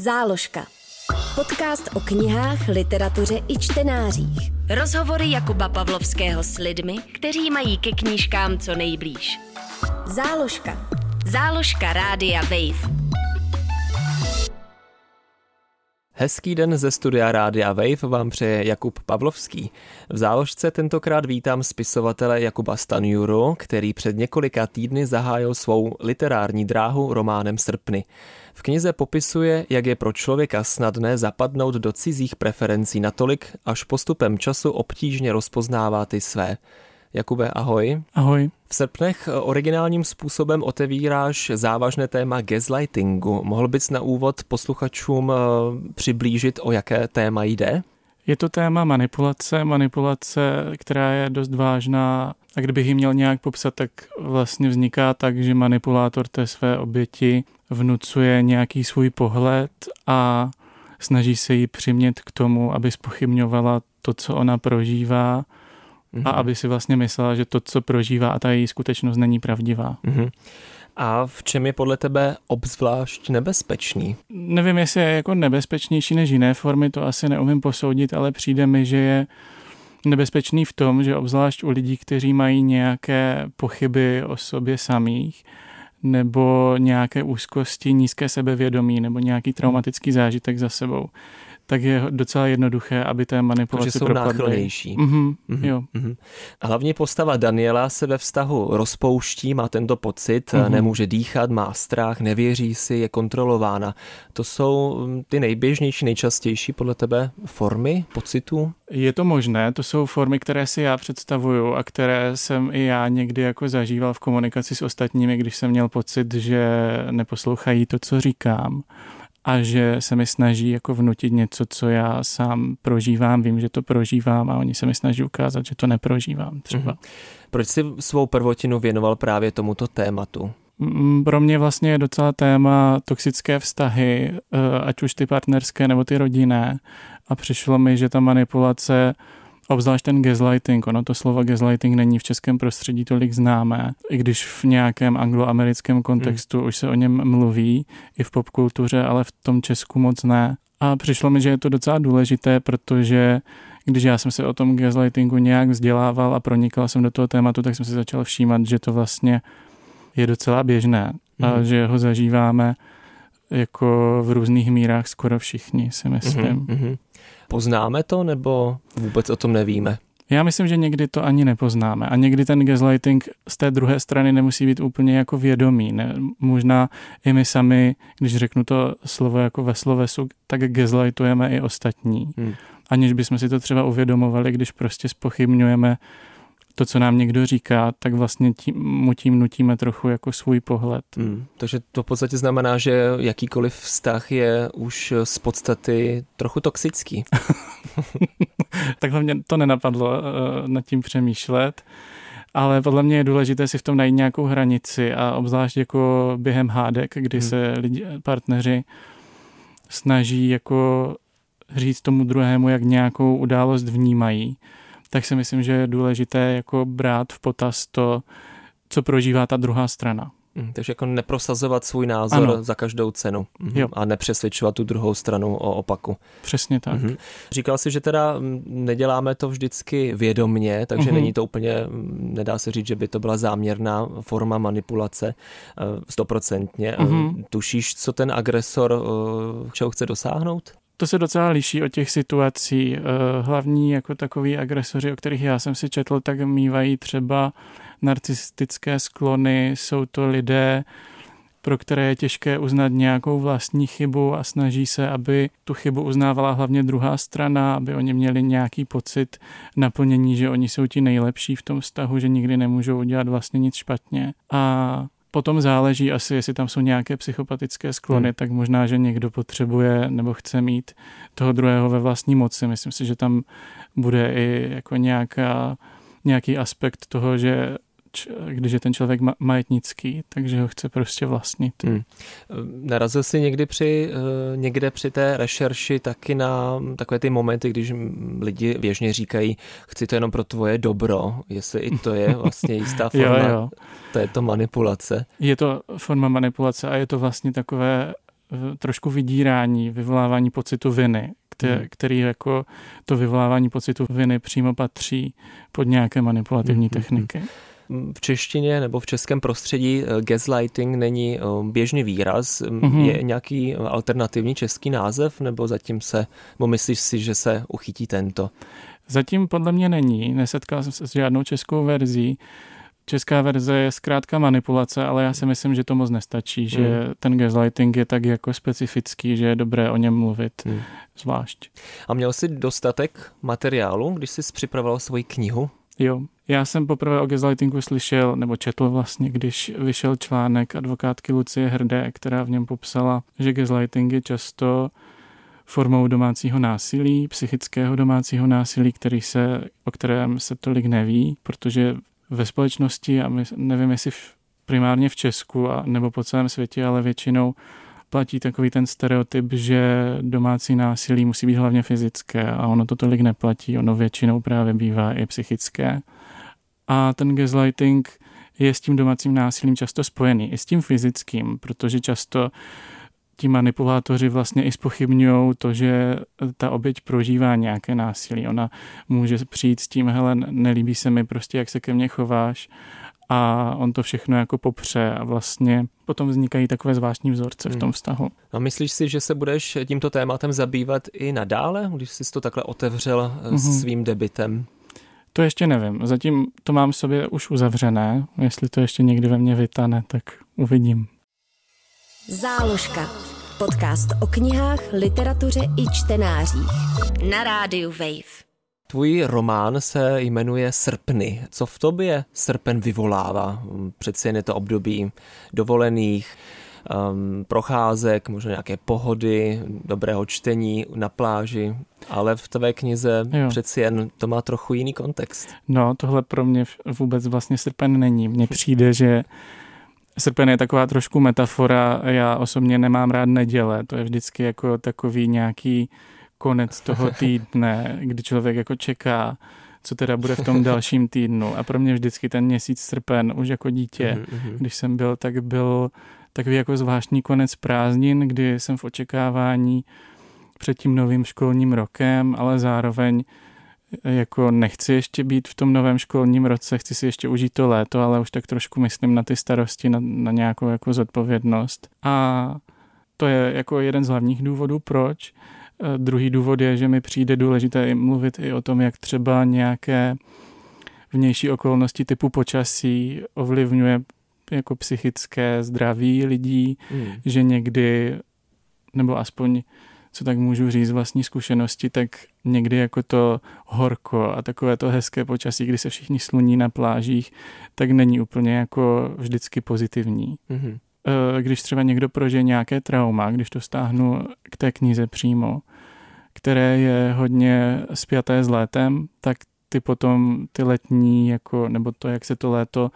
Záložka. Podcast o knihách, literatuře i čtenářích. Rozhovory Jakuba Pavlovského s lidmi, kteří mají ke knížkám co nejblíž. Záložka. Záložka Rádia Wave. Hezký den ze studia Rádia Wave vám přeje Jakub Pavlovský. V záložce tentokrát vítám spisovatele Jakuba Stanjuru, který před několika týdny zahájil svou literární dráhu románem Srpny. V knize popisuje, jak je pro člověka snadné zapadnout do cizích preferencí natolik, až postupem času obtížně rozpoznává ty své. Jakube, ahoj. Ahoj. V srpnech originálním způsobem otevíráš závažné téma gaslightingu. Mohl bys na úvod posluchačům eh, přiblížit, o jaké téma jde? Je to téma manipulace, manipulace, která je dost vážná a kdybych ji měl nějak popsat, tak vlastně vzniká tak, že manipulátor té své oběti vnucuje nějaký svůj pohled a snaží se jí přimět k tomu, aby spochybňovala to, co ona prožívá mm-hmm. a aby si vlastně myslela, že to, co prožívá a ta její skutečnost není pravdivá. Mm-hmm. A v čem je podle tebe obzvlášť nebezpečný? Nevím, jestli je jako nebezpečnější než jiné formy, to asi neumím posoudit, ale přijde mi, že je nebezpečný v tom, že obzvlášť u lidí, kteří mají nějaké pochyby o sobě samých, nebo nějaké úzkosti, nízké sebevědomí nebo nějaký traumatický zážitek za sebou, tak je docela jednoduché, aby té manipulaci Protože jsou propadly. náchylnější. Mm-hmm, Mhm, jo. mhm. A hlavně postava Daniela se ve vztahu rozpouští, má tento pocit, Mhm. nemůže dýchat, má strach, nevěří si, je kontrolována. To jsou mm, ty nejběžnější, nejčastější podle tebe formy pocitů? Je to možné, to jsou formy, které si já představuju a které jsem i já někdy jako zažíval v komunikaci s ostatními, když jsem měl pocit, že neposlouchají to, co říkám a že se mi snaží jako vnutit něco, co já sám prožívám, vím, že to prožívám a oni se mi snaží ukázat, že to neprožívám třeba. Mhm. Proč jsi svou prvotinu věnoval právě tomuto tématu? Mm, Pro mě vlastně je docela téma toxické vztahy, eh, ať už ty partnerské nebo ty rodinné. A přišlo mi, že ta manipulace, obzvlášť ten gaslighting, ono to slovo gaslighting není v českém prostředí tolik známé, i když v nějakém angloamerickém kontextu už se o něm mluví, i v popkultuře, ale v tom Česku moc ne. A přišlo mi, že je to docela důležité, protože když já jsem se o tom gaslightingu nějak vzdělával a pronikal jsem do toho tématu, tak jsem si začal všímat, že to vlastně je docela běžné a Mhm. že ho zažíváme jako v různých mírách skoro všichni, si myslím. Mhm, mhm. Poznáme to nebo vůbec o tom nevíme? Já myslím, že někdy to ani nepoznáme a někdy ten gaslighting z té druhé strany nemusí být úplně jako vědomý. Ne? Možná i my sami, když řeknu to slovo jako ve slovesu, tak gaslightujeme i ostatní. Hmm. Aniž bychom si to třeba uvědomovali, když prostě spochybňujeme to, co nám někdo říká, tak vlastně tím, mu tím nutíme trochu jako svůj pohled. Hmm. Takže to v podstatě znamená, že jakýkoliv vztah je už z podstaty trochu toxický. tak hlavně to nenapadlo uh, nad tím přemýšlet, ale podle mě je důležité si v tom najít nějakou hranici a obzvlášť jako během hádek, kdy Hmm. se lidi, partneři snaží jako říct tomu druhému, jak nějakou událost vnímají, tak si myslím, že je důležité jako brát v potaz to, co prožívá ta druhá strana. Hmm. Takže jako neprosazovat svůj názor Ano. za každou cenu Mhm. Jo. a nepřesvědčovat tu druhou stranu o opaku. Přesně tak. Mhm. Říkal jsi, že teda mm, neděláme to vždycky vědomně, takže Mhm. není to úplně, mm, nedá se říct, že by to byla záměrná forma manipulace eh, stoprocentně. Eh, Mhm. Tušíš, co ten agresor, eh, čeho chce dosáhnout? To se docela liší od těch situací. Eh, Hlavní jako takový agresoři, o kterých já jsem si četl, tak mývají třeba narcistické sklony. Jsou to lidé, pro které je těžké uznat nějakou vlastní chybu a snaží se, aby tu chybu uznávala hlavně druhá strana, aby oni měli nějaký pocit naplnění, že oni jsou ti nejlepší v tom vztahu, že nikdy nemůžou udělat vlastně nic špatně. A Potom záleží asi, jestli tam jsou nějaké psychopatické sklony, Hmm. tak možná, že někdo potřebuje nebo chce mít toho druhého ve vlastní moci. Myslím si, že tam bude i jako nějaká, nějaký aspekt toho, že když je ten člověk ma- majetnický, takže ho chce prostě vlastnit. Hmm. Narazil jsi někdy při, eh, někde při té rešerši taky na takové ty momenty, když lidi běžně říkají, chci to jenom pro tvoje dobro, jestli i to je vlastně jistá forma Jo, jo. této manipulace. Je to forma manipulace a je to vlastně takové trošku vydírání, vyvolávání pocitu viny, který, hmm. který jako to vyvolávání pocitu viny přímo patří pod nějaké manipulativní hmm. techniky. V češtině nebo v českém prostředí eh, gaslighting není eh, běžný výraz. Mm-hmm. Je nějaký alternativní český název nebo zatím se, nebo myslíš si, že se uchytí tento? Zatím podle mě není, nesetkal jsem se s žádnou českou verzí. Česká verze je zkrátka manipulace, ale já si myslím, že to moc nestačí, že hmm. ten gaslighting je tak jako specifický, že je dobré o něm mluvit hmm. zvlášť. A měl jsi dostatek materiálu, když jsi připravoval svoji knihu? Jo, já jsem poprvé o gaslightingu slyšel, nebo četl vlastně, když vyšel článek advokátky Lucie Hrdé, která v něm popsala, že gaslighting je často formou domácího násilí, psychického domácího násilí, který se, o kterém se tolik neví, protože ve společnosti, a my, nevím jestli v, primárně v Česku a, nebo po celém světě, ale většinou platí takový ten stereotyp, že domácí násilí musí být hlavně fyzické a ono to tolik neplatí, ono většinou právě bývá i psychické. A ten gaslighting je s tím domácím násilím často spojený, i s tím fyzickým, protože často ti manipulátoři vlastně i spochybňují to, že ta oběť prožívá nějaké násilí. Ona může přijít s tím, hele, nelíbí se mi prostě, jak se ke mně chováš a on to všechno jako popře a vlastně potom vznikají takové zvláštní vzorce v tom hmm. vztahu. A myslíš si, že se budeš tímto tématem zabývat i nadále, když jsi to takhle otevřel mm-hmm. svým debitem? To ještě nevím. Zatím to mám v sobě už uzavřené. Jestli to ještě někdy ve mně vytane, tak uvidím. Záložka. Podcast o knihách, literatuře i čtenářích. Na rádiu Wave. Tvůj román se jmenuje Srpny. Co v tobě srpen vyvolává? Přeci jen je to období dovolených, um, procházek, možná nějaké pohody, dobrého čtení na pláži, ale v tvé knize jo. přeci jen to má trochu jiný kontext. No, tohle pro mě vůbec vlastně srpen není. Mně přijde, že Srpen je taková trošku metafora, já osobně nemám rád neděle, to je vždycky jako takový nějaký konec toho týdne, kdy člověk jako čeká, co teda bude v tom dalším týdnu. A pro mě vždycky ten měsíc srpen, už jako dítě, mm-hmm. když jsem byl, tak byl takový jako zvláštní konec prázdnin, kdy jsem v očekávání před tím novým školním rokem, ale zároveň jako nechci ještě být v tom novém školním roce, chci si ještě užít to léto, ale už tak trošku myslím na ty starosti, na, na nějakou jako zodpovědnost. A to je jako jeden z hlavních důvodů, proč. E, druhý důvod je, že mi přijde důležité mluvit i o tom, jak třeba nějaké vnější okolnosti typu počasí ovlivňuje jako psychické zdraví lidí, hmm. že někdy, nebo aspoň co tak můžu říct vlastní zkušenosti, tak někdy jako to horko a takové to hezké počasí, kdy se všichni sluní na plážích, tak není úplně jako vždycky pozitivní. Mm-hmm. Když třeba někdo prožije nějaké trauma, když to stáhnu k té knize přímo, které je hodně spjaté s létem, tak ty potom ty letní, jako, nebo to, jak se to léto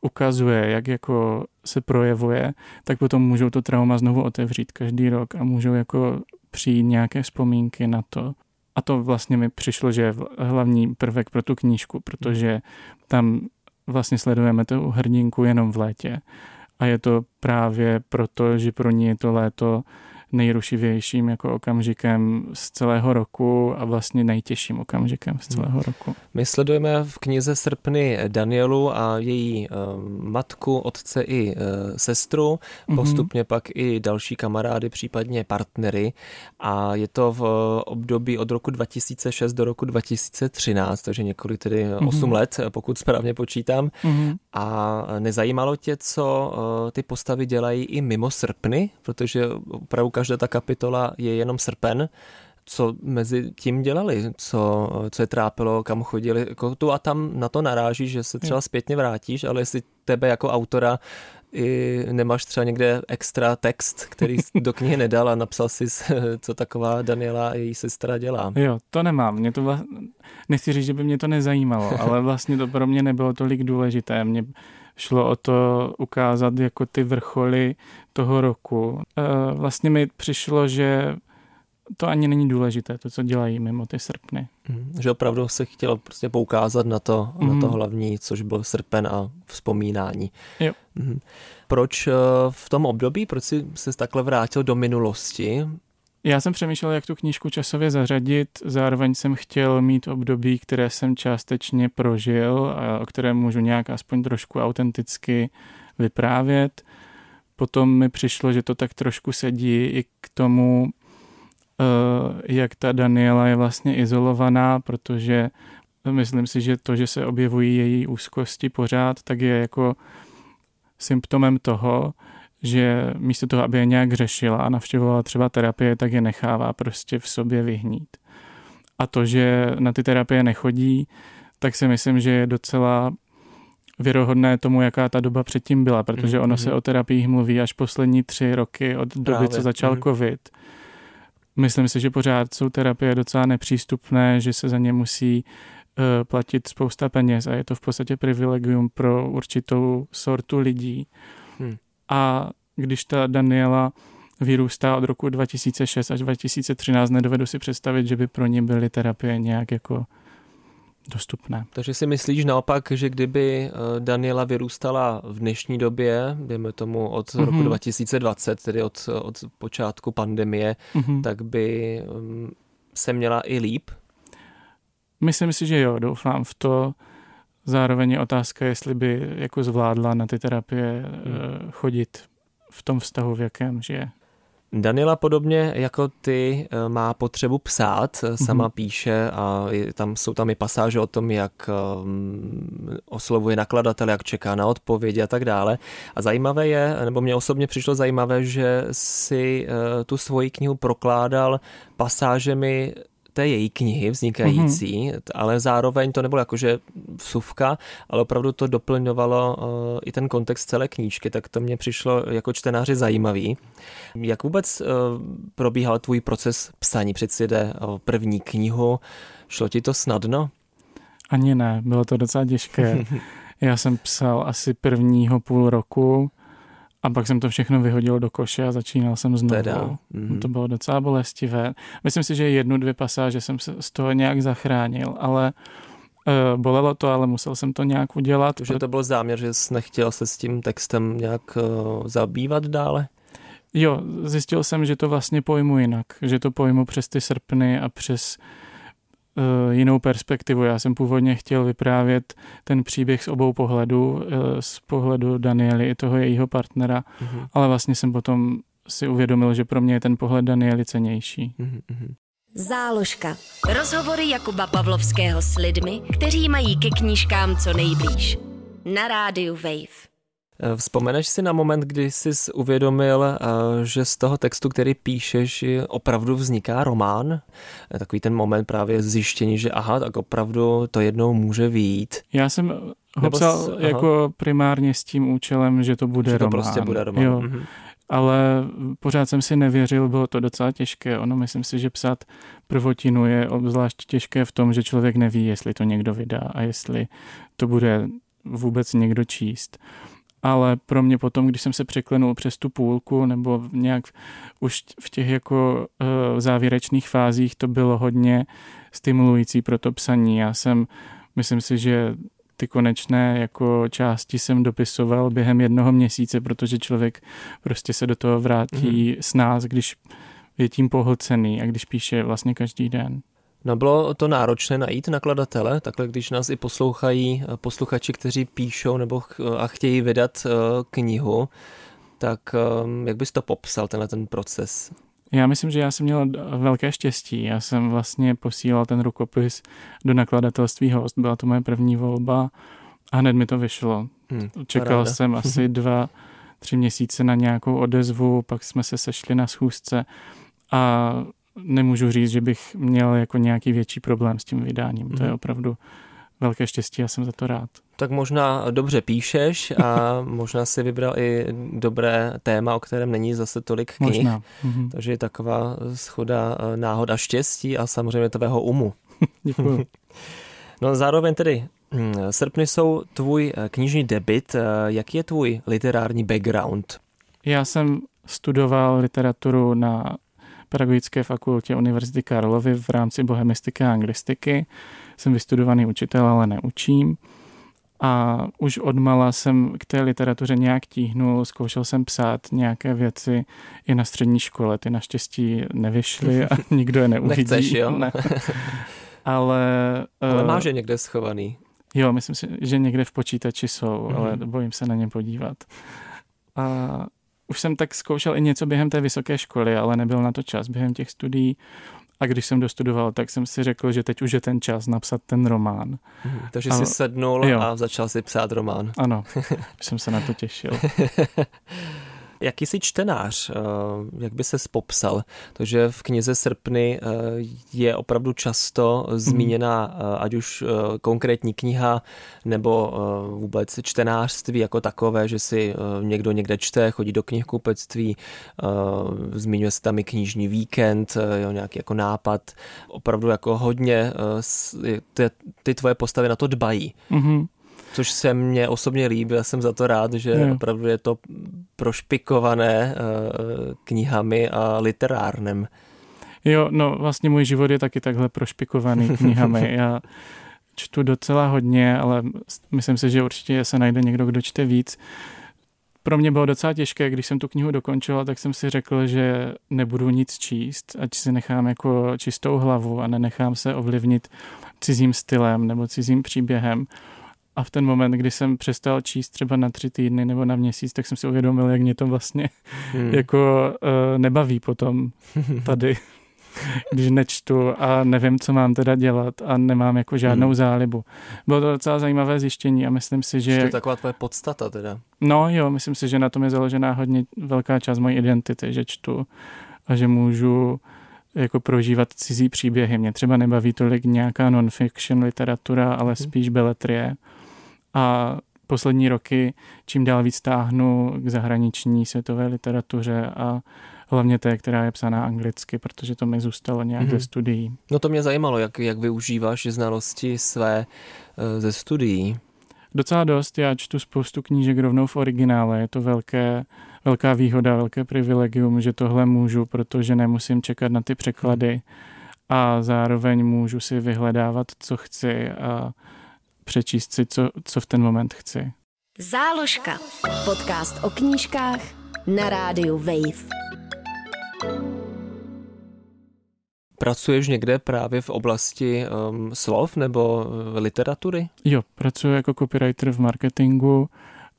ukazuje, jak jako se projevuje, tak potom můžou to trauma znovu otevřít každý rok a můžou jako přijít nějaké vzpomínky na to. A to vlastně mi přišlo, že je hlavní prvek pro tu knížku, protože tam vlastně sledujeme tu hrdinku jenom v létě. A je to právě proto, že pro ní je to léto nejrušivějším jako okamžikem z celého roku a vlastně nejtěžším okamžikem z celého roku. My sledujeme v knize Srpny Danielu a její uh, matku, otce i uh, sestru, mm-hmm. postupně pak i další kamarády, případně partnery a je to v období od roku 2006 do roku 2013, takže několik tedy mm-hmm. 8 let, pokud správně počítám. Mm-hmm. A nezajímalo tě, co ty postavy dělají i mimo srpny, protože opravdu každá ta kapitola je jenom srpen, co mezi tím dělali, co, co je trápilo, kam chodili. Jako tu a tam na to naráží, že se třeba zpětně vrátíš, ale jestli tebe jako autora i nemáš třeba někde extra text, který do knihy nedal a napsal si, co taková Daniela a její sestra dělá. Jo, to nemám. Mě to vla... Nechci říct, že by mě to nezajímalo, ale vlastně to pro mě nebylo tolik důležité. Mě šlo o to ukázat jako ty vrcholy toho roku. E, vlastně mi přišlo, že to ani není důležité, to, co dělají mimo ty srpny. Mm, že opravdu se chtělo prostě poukázat na to, mm. na to hlavní, což byl srpen a vzpomínání. Jo. Mm. Proč eh, v tom období, proč jsi se takhle vrátil do minulosti? Já jsem přemýšlel, jak tu knížku časově zařadit, zároveň jsem chtěl mít období, které jsem částečně prožil a o kterém můžu nějak aspoň trošku autenticky vyprávět. Potom mi přišlo, že to tak trošku sedí i k tomu, jak ta Daniela je vlastně izolovaná, protože myslím si, že to, že se objevují její úzkosti pořád, tak je jako symptomem toho, že místo toho, aby je nějak řešila a navštěvovala třeba terapie, tak je nechává prostě v sobě vyhnít. A to, že na ty terapie nechodí, tak si myslím, že je docela věrohodné tomu, jaká ta doba předtím byla, protože ono mm-hmm. se o terapiích mluví až poslední tři roky od doby, Právě. co začal mm-hmm. covid. Myslím si, že pořád jsou terapie docela nepřístupné, že se za ně musí uh, platit spousta peněz a je to v podstatě privilegium pro určitou sortu lidí. Hmm. A když ta Daniela vyrůstá od roku 2006 až 2013, nedovedu si představit, že by pro ně byly terapie nějak jako dostupné. Takže si myslíš naopak, že kdyby eh, Daniela vyrůstala v dnešní době, dejme tomu od mm-hmm. roku 2020, tedy od, od počátku pandemie, mm-hmm. tak by mm, se měla i líp? Myslím si, že jo, doufám v to. Zároveň je otázka, jestli by jako zvládla na ty terapie hmm. chodit v tom vztahu, v jakém žije. Daniela podobně jako ty eh, má potřebu psát, eh, sama mm-hmm. píše a tam jsou tam i pasáže o tom, jak um, oslovuje nakladatel, jak čeká na odpovědi a tak dále. A zajímavé je, nebo mě osobně přišlo zajímavé, že si tu svoji knihu prokládal pasážemi té její knihy vznikající, mm-hmm. ale zároveň to nebylo jakože vsuvka, ale opravdu to doplňovalo uh, i ten kontext celé knížky, tak to mě přišlo jako čtenáři zajímavý. Jak vůbec uh, probíhal tvůj proces psaní? Přeci jde o první knihu. Šlo ti to snadno? Ani ne, bylo to docela těžké. Já jsem psal asi prvního půl roku a pak jsem to všechno vyhodil do koše a začínal jsem znovu. Teda. Mm-hmm. To bylo docela bolestivé. Myslím si, že jednu, dvě pasáže jsem se z toho nějak zachránil, ale uh, bolelo to, ale musel jsem to nějak udělat. Že to byl záměr, že jsi nechtěl se s tím textem nějak uh, zabývat dále? Jo, zjistil jsem, že to vlastně pojmu jinak, že to pojmu přes ty srpny a přes uh, jinou perspektivu. Já jsem původně chtěl vyprávět ten příběh z obou pohledů, eh, z pohledu Daniely i toho jejího partnera, mm-hmm. ale vlastně jsem potom si uvědomil, že pro mě je ten pohled Daniely cenější. Mm-hmm. Záložka. Rozhovory Jakuba Pavlovského s lidmi, kteří mají ke knížkám co nejblíž. Na rádiu Wave. Eh, vzpomeneš si na moment, kdy jsi uvědomil, eh, že z toho textu, který píšeš, opravdu vzniká román? Eh, takový ten moment právě zjištění, že aha, tak opravdu to jednou může výjít. Já jsem ho psal s, jako primárně s tím účelem, že to bude že to román. prostě bude román. Jo. Mhm. Ale pořád jsem si nevěřil, bylo to docela těžké. Ono, myslím si, že psát prvotinu je obzvlášť těžké v tom, že člověk neví, jestli to někdo vydá a jestli to bude vůbec někdo číst ale pro mě potom, když jsem se překlenul přes tu půlku nebo nějak už v těch jako uh, závěrečných fázích, to bylo hodně stimulující pro to psaní. Já jsem, myslím si, že ty konečné jako části jsem dopisoval během jednoho měsíce, protože člověk prostě se do toho vrátí mm. s nás, když je tím pohlcený a když píše vlastně každý den. No bylo to náročné najít nakladatele, takhle když nás i poslouchají eh, posluchači, kteří píšou nebo ch- a chtějí vydat uh, knihu, tak um, jak bys to popsal, tenhle ten proces? Já myslím, že já jsem měl velké štěstí. Já jsem vlastně posílal ten rukopis do nakladatelství Host. Byla to moje první volba a hned mi to vyšlo. Hmm, Čekal ráda. jsem asi dva, tři měsíce na nějakou odezvu, pak jsme se sešli na schůzce a nemůžu říct, že bych měl jako nějaký větší problém s tím vydáním. Mm. To je mhm. opravdu velké štěstí a jsem za to rád. Tak možná dobře píšeš a možná si vybral i dobré téma, o kterém není zase tolik knih. Možná. Mm-hmm. Takže je taková schoda eh, náhoda štěstí a samozřejmě tvého umu. Děkuji. no zároveň tedy hm, srpny jsou tvůj eh, knižní debit. Eh, jaký je tvůj literární background? Já jsem studoval literaturu na Pedagogické fakultě Univerzity Karlovy v rámci bohemistiky a anglistiky. Jsem vystudovaný učitel, ale neučím. A už odmala jsem k té literatuře nějak tíhnul, zkoušel jsem psát nějaké věci i na střední škole. Ty naštěstí nevyšly a nikdo je neuvidí. Nechceš, jo? Ne. Ale, ale máš je někde schovaný. Jo, myslím si, že někde v počítači jsou, mm-hmm. ale bojím se na ně podívat. A už jsem tak zkoušel i něco během té vysoké školy, ale nebyl na to čas během těch studií. A když jsem dostudoval, tak jsem si řekl, že teď už je ten čas napsat ten román. Mm, takže a, jsi sednul jo. a začal si psát román. Ano, jsem se na to těšil. Jaký jsi čtenář? Eh, jak by se popsal? Takže v knize Srpny eh, je opravdu často zmíněna eh, ať už konkrétní kniha nebo vůbec čtenářství jako takové, že si někdo někde čte, chodí do knihkupectví, zmiňuje se tam i knižní víkend, jo, nějaký jako nápad. Opravdu jako hodně ty, ty tvoje postavy na to dbají. Mm-hmm což se mně osobně líbí, já jsem za to rád, že je. opravdu je to prošpikované uh, knihami a literárnem. Jo, no vlastně můj život je taky takhle prošpikovaný knihami. Já čtu docela hodně, ale myslím si, že určitě se najde někdo, kdo čte víc. Pro mě bylo docela těžké, když jsem tu knihu dokončila, tak jsem si řekl, že nebudu nic číst, ať si nechám jako čistou hlavu a nenechám se ovlivnit cizím stylem nebo cizím příběhem. A v ten moment, kdy jsem přestal číst třeba na tři týdny nebo na měsíc, tak jsem si uvědomil, jak mě to vlastně hmm. jako uh, nebaví potom tady, když nečtu a nevím, co mám teda dělat a nemám jako žádnou hmm. zálibu. Bylo to docela zajímavé zjištění a myslím si, že... To je taková tvoje podstata teda. No jo, myslím si, že na tom je založená hodně velká část mojí identity, že čtu a že můžu jako prožívat cizí příběhy. Mě třeba nebaví tolik nějaká non-fiction literatura, ale hmm. spíš beletrie a poslední roky čím dál víc táhnu k zahraniční světové literatuře a hlavně té, která je psaná anglicky, protože to mi zůstalo nějak mm-hmm. ze studií. No to mě zajímalo, jak, jak využíváš znalosti své uh, ze studií. Docela dost, já čtu spoustu knížek rovnou v originále, je to velké, velká výhoda, velké privilegium, že tohle můžu, protože nemusím čekat na ty překlady a zároveň můžu si vyhledávat, co chci a přečíst si, co, co v ten moment chci. Záložka. Podcast o knížkách na rádiu Wave. Pracuješ někde právě v oblasti um, slov nebo uh, literatury? Jo, pracuji jako copywriter v marketingu.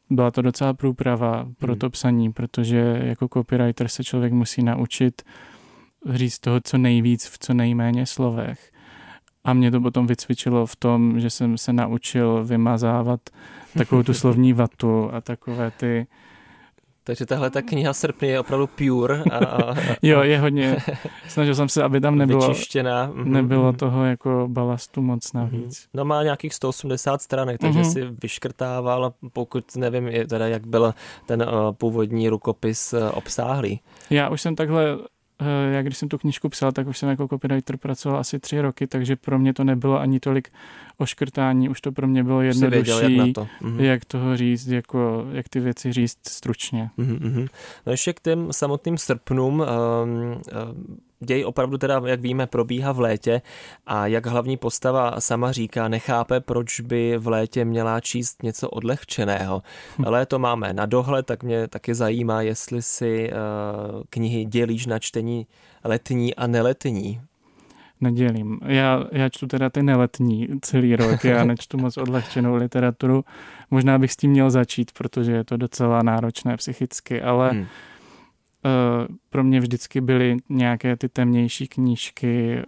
Byla to docela průprava pro hmm. to psaní, protože jako copywriter se člověk musí naučit říct toho co nejvíc v co nejméně slovech. A mě to potom vycvičilo v tom, že jsem se naučil vymazávat takovou tu slovní vatu a takové ty... Takže tahle ta kniha Srpny je opravdu pure. A, a, jo, je hodně. Snažil jsem se, aby tam nebylo, vyčištěná. Mhm, nebylo toho jako balastu moc mhm. navíc. No má nějakých 180 stránek, takže mm-hmm. si vyškrtával, pokud nevím, teda jak byl ten uh, původní rukopis uh, obsáhlý. Já už jsem takhle já když jsem tu knížku psal, tak už jsem jako copywriter pracoval asi tři roky, takže pro mě to nebylo ani tolik oškrtání, už to pro mě bylo jednodušší, věděl, jak, to. Mhm. jak toho říct, jako, jak ty věci říct stručně. Mm-hmm. No ještě k těm samotným srpnům, um, um, děj opravdu teda, jak víme, probíhá v létě a jak hlavní postava sama říká, nechápe, proč by v létě měla číst něco odlehčeného. Hm. Léto máme na dohled, tak mě taky zajímá, jestli si uh, knihy dělíš na čtení letní a neletní. Nedělím. Já, já čtu teda ty neletní celý rok, já nečtu moc odlehčenou literaturu. Možná bych s tím měl začít, protože je to docela náročné psychicky, ale hmm Eh, pro mě vždycky byly nějaké ty temnější knížky eh,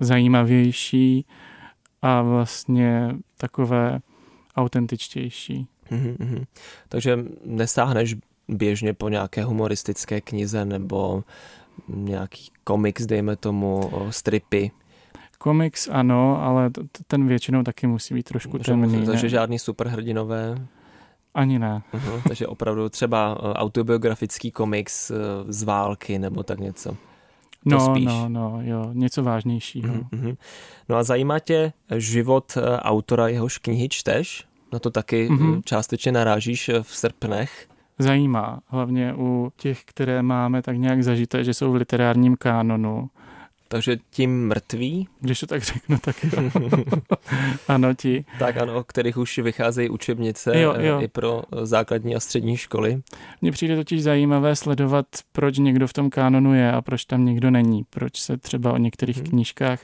zajímavější a vlastně takové autentičtější. Mm-hmm. Takže nesáhneš běžně po nějaké humoristické knize nebo nějaký komiks, dejme tomu, stripy? Komiks ano, ale t- ten většinou taky musí být trošku temný. Takže žádný superhrdinové? Ani ne. Uh-huh, takže opravdu třeba eh, autobiografický komiks eh, z války nebo tak něco. To no, spíš. no, no, jo, něco vážnějšího. Uh-huh. No a zajímá tě život eh, autora, jehož knihy čteš? Na to taky uh-huh. částečně narážíš v srpnech? zajímá, hlavně u těch, které máme tak nějak zažité, že jsou v literárním kánonu. Takže tím mrtví? Když to tak řeknu, tak jo. ano, ti. Tak ano, o kterých už vycházejí učebnice jo, jo. i pro základní a střední školy. Mně přijde totiž zajímavé sledovat, proč někdo v tom kánonu je a proč tam někdo není. Proč se třeba o některých hmm. knížkách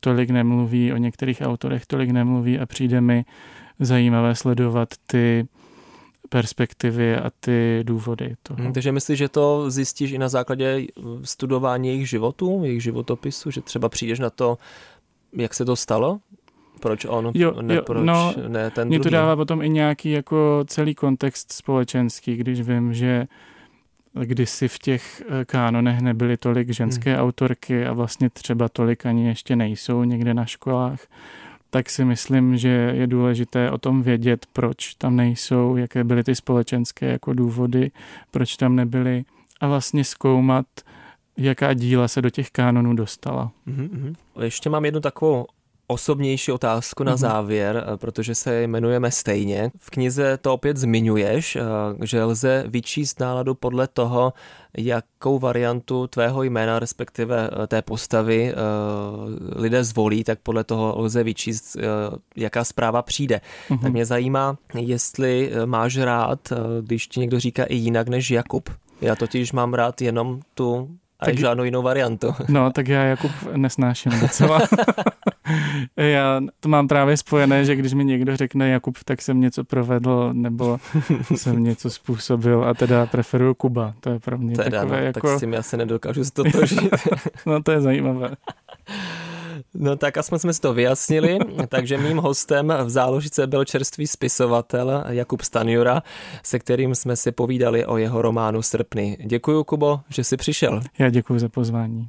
tolik nemluví, o některých autorech tolik nemluví a přijde mi zajímavé sledovat ty perspektivy a ty důvody toho. Hmm, takže myslíš, že to zjistíš i na základě studování jejich životů, jejich životopisu, že třeba přijdeš na to, jak se to stalo? Proč on, jo, ne, jo, proč no, ne ten Mě druhý? to dává potom i nějaký jako celý kontext společenský, když vím, že kdysi v těch eh, kánonech nebyly tolik ženské hmm. autorky a vlastně třeba tolik ani ještě nejsou někde na školách, tak si myslím, že je důležité o tom vědět, proč tam nejsou, jaké byly ty společenské jako důvody, proč tam nebyly a vlastně zkoumat, jaká díla se do těch kánonů dostala. Mm-hmm. Ještě mám jednu takovou osobnější otázku na mm-hmm. závěr, eh, protože se jmenujeme stejně. V knize to opět zmiňuješ, eh, že lze vyčíst náladu podle toho, jakou variantu tvého jména, respektive eh, té postavy lidé zvolí, tak podle toho lze vyčíst, jaká zpráva přijde. Mm-hmm. Tak mě zajímá, jestli máš rád, když ti někdo říká i jinak než Jakub. Já totiž mám rád jenom tu a tak, žádnou jinou variantu. No, tak já Jakub nesnáším docela. já to mám právě spojené, že když mi někdo řekne Jakub, tak jsem něco provedl nebo jsem něco způsobil a teda preferuju Kuba. To je pro mě teda, takové no, jako... Tak s tím já se nedokážu stotožit. no to je zajímavé. No tak aspoň jsme si to vyjasnili, takže mým hostem v záložce byl čerstvý spisovatel Jakub Stanjura, se kterým jsme si povídali o jeho románu Srpny. Děkuji, Kubo, že jsi přišel. Já děkuji za pozvání.